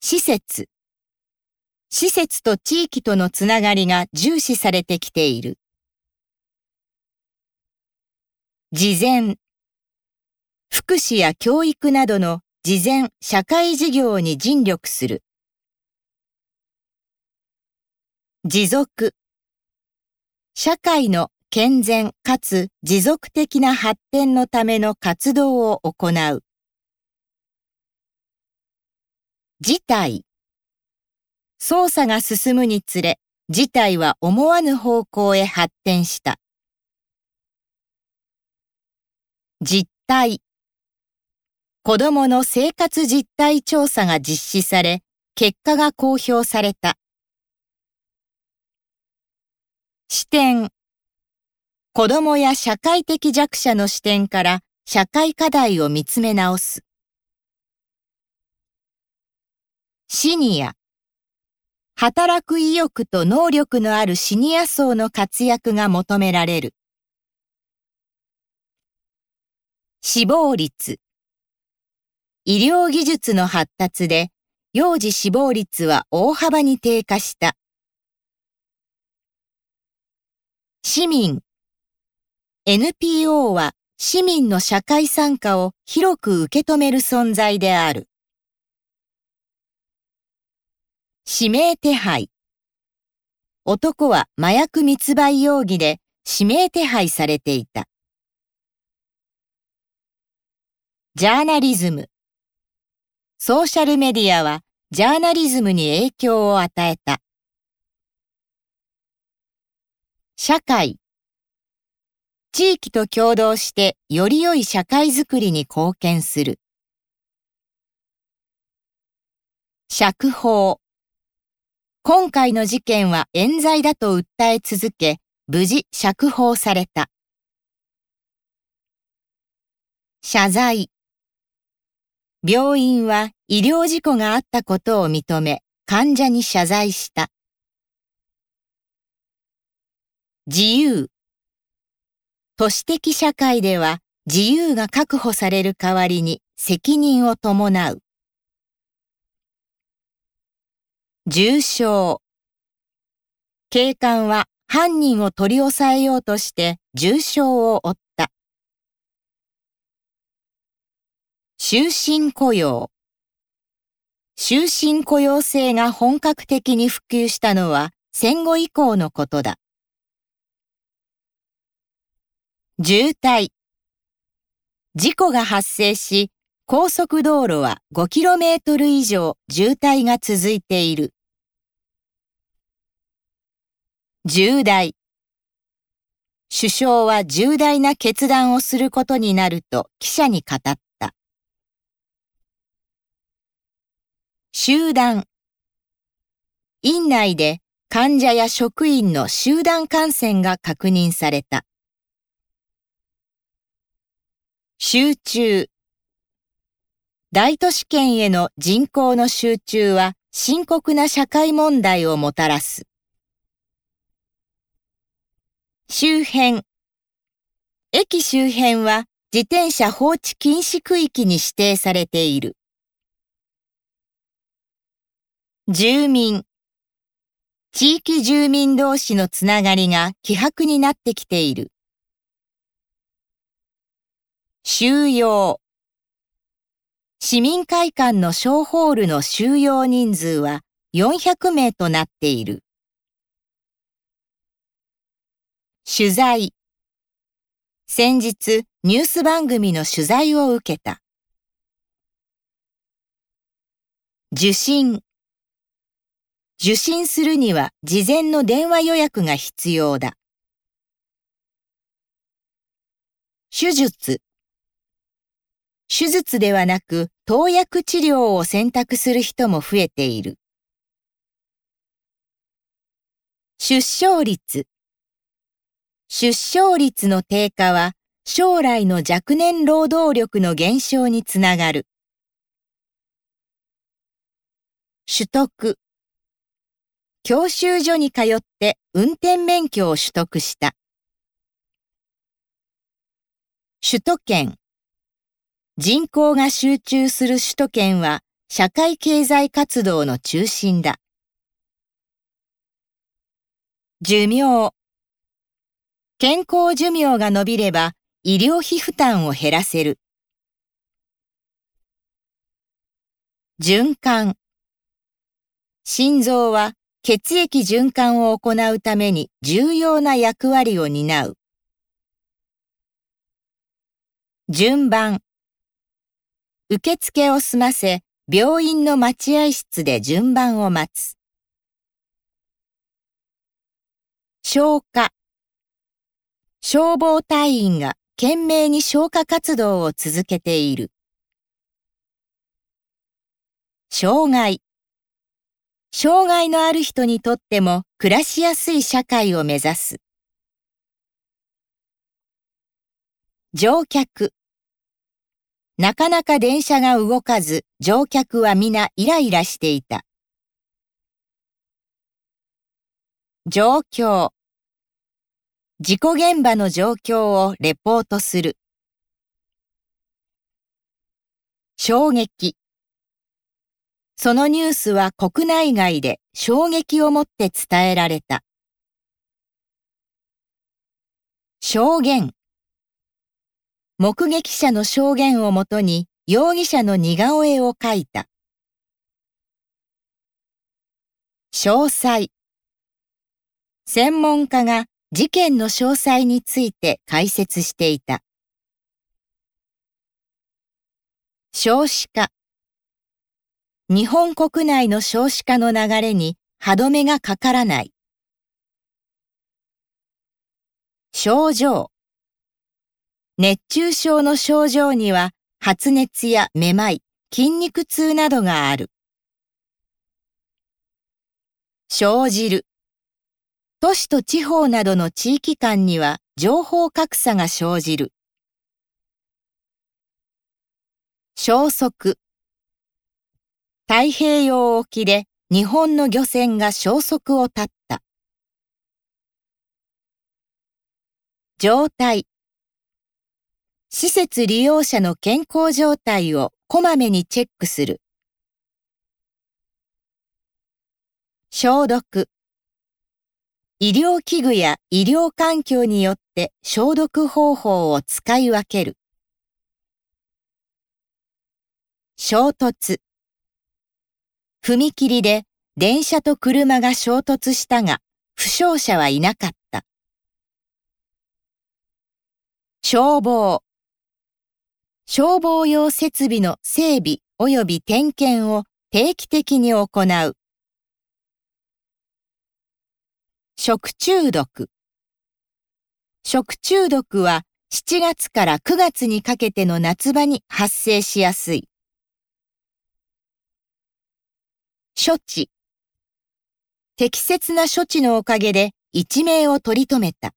施設。施設と地域とのつながりが重視されてきている。事前。福祉や教育などの事前社会事業に尽力する。持続。社会の健全かつ持続的な発展のための活動を行う。事態。捜査が進むにつれ、事態は思わぬ方向へ発展した。実態。子供の生活実態調査が実施され、結果が公表された。視点。子供や社会的弱者の視点から社会課題を見つめ直す。シニア。働く意欲と能力のあるシニア層の活躍が求められる。死亡率。医療技術の発達で幼児死亡率は大幅に低下した。市民。NPO は市民の社会参加を広く受け止める存在である。指名手配。男は麻薬密売容疑で指名手配されていた。ジャーナリズム。ソーシャルメディアはジャーナリズムに影響を与えた。社会。地域と共同してより良い社会づくりに貢献する。釈放。今回の事件は冤罪だと訴え続け、無事釈放された。謝罪。病院は医療事故があったことを認め、患者に謝罪した。自由。都市的社会では自由が確保される代わりに責任を伴う。重傷。警官は犯人を取り押さえようとして重傷を負った。終身雇用。終身雇用制が本格的に普及したのは戦後以降のことだ。渋滞。事故が発生し、高速道路は 5km 以上渋滞が続いている。重大。首相は重大な決断をすることになると記者に語った。集団。院内で患者や職員の集団感染が確認された。集中。大都市圏への人口の集中は深刻な社会問題をもたらす。周辺。駅周辺は自転車放置禁止区域に指定されている。住民。地域住民同士のつながりが希薄になってきている。収容。市民会館の小ホールの収容人数は400名となっている。取材。先日、ニュース番組の取材を受けた。受信。受信するには事前の電話予約が必要だ。手術。手術ではなく投薬治療を選択する人も増えている。出生率。出生率の低下は将来の若年労働力の減少につながる。取得。教習所に通って運転免許を取得した。首都圏。人口が集中する首都圏は社会経済活動の中心だ。寿命健康寿命が延びれば医療費負担を減らせる。循環心臓は血液循環を行うために重要な役割を担う。順番受付を済ませ、病院の待合室で順番を待つ。消火消防隊員が懸命に消火活動を続けている。障害障害のある人にとっても暮らしやすい社会を目指す。乗客なかなか電車が動かず乗客は皆イライラしていた。状況事故現場の状況をレポートする。衝撃そのニュースは国内外で衝撃をもって伝えられた。証言目撃者の証言をもとに容疑者の似顔絵を描いた。詳細専門家が事件の詳細について解説していた。少子化日本国内の少子化の流れに歯止めがかからない。症状熱中症の症状には発熱やめまい、筋肉痛などがある。生じる都市と地方などの地域間には情報格差が生じる。消息太平洋沖で日本の漁船が消息を絶った。状態施設利用者の健康状態をこまめにチェックする。消毒医療器具や医療環境によって消毒方法を使い分ける。衝突踏切で電車と車が衝突したが、負傷者はいなかった。消防消防用設備の整備及び点検を定期的に行う。食中毒食中毒は7月から9月にかけての夏場に発生しやすい。処置適切な処置のおかげで一命を取り留めた。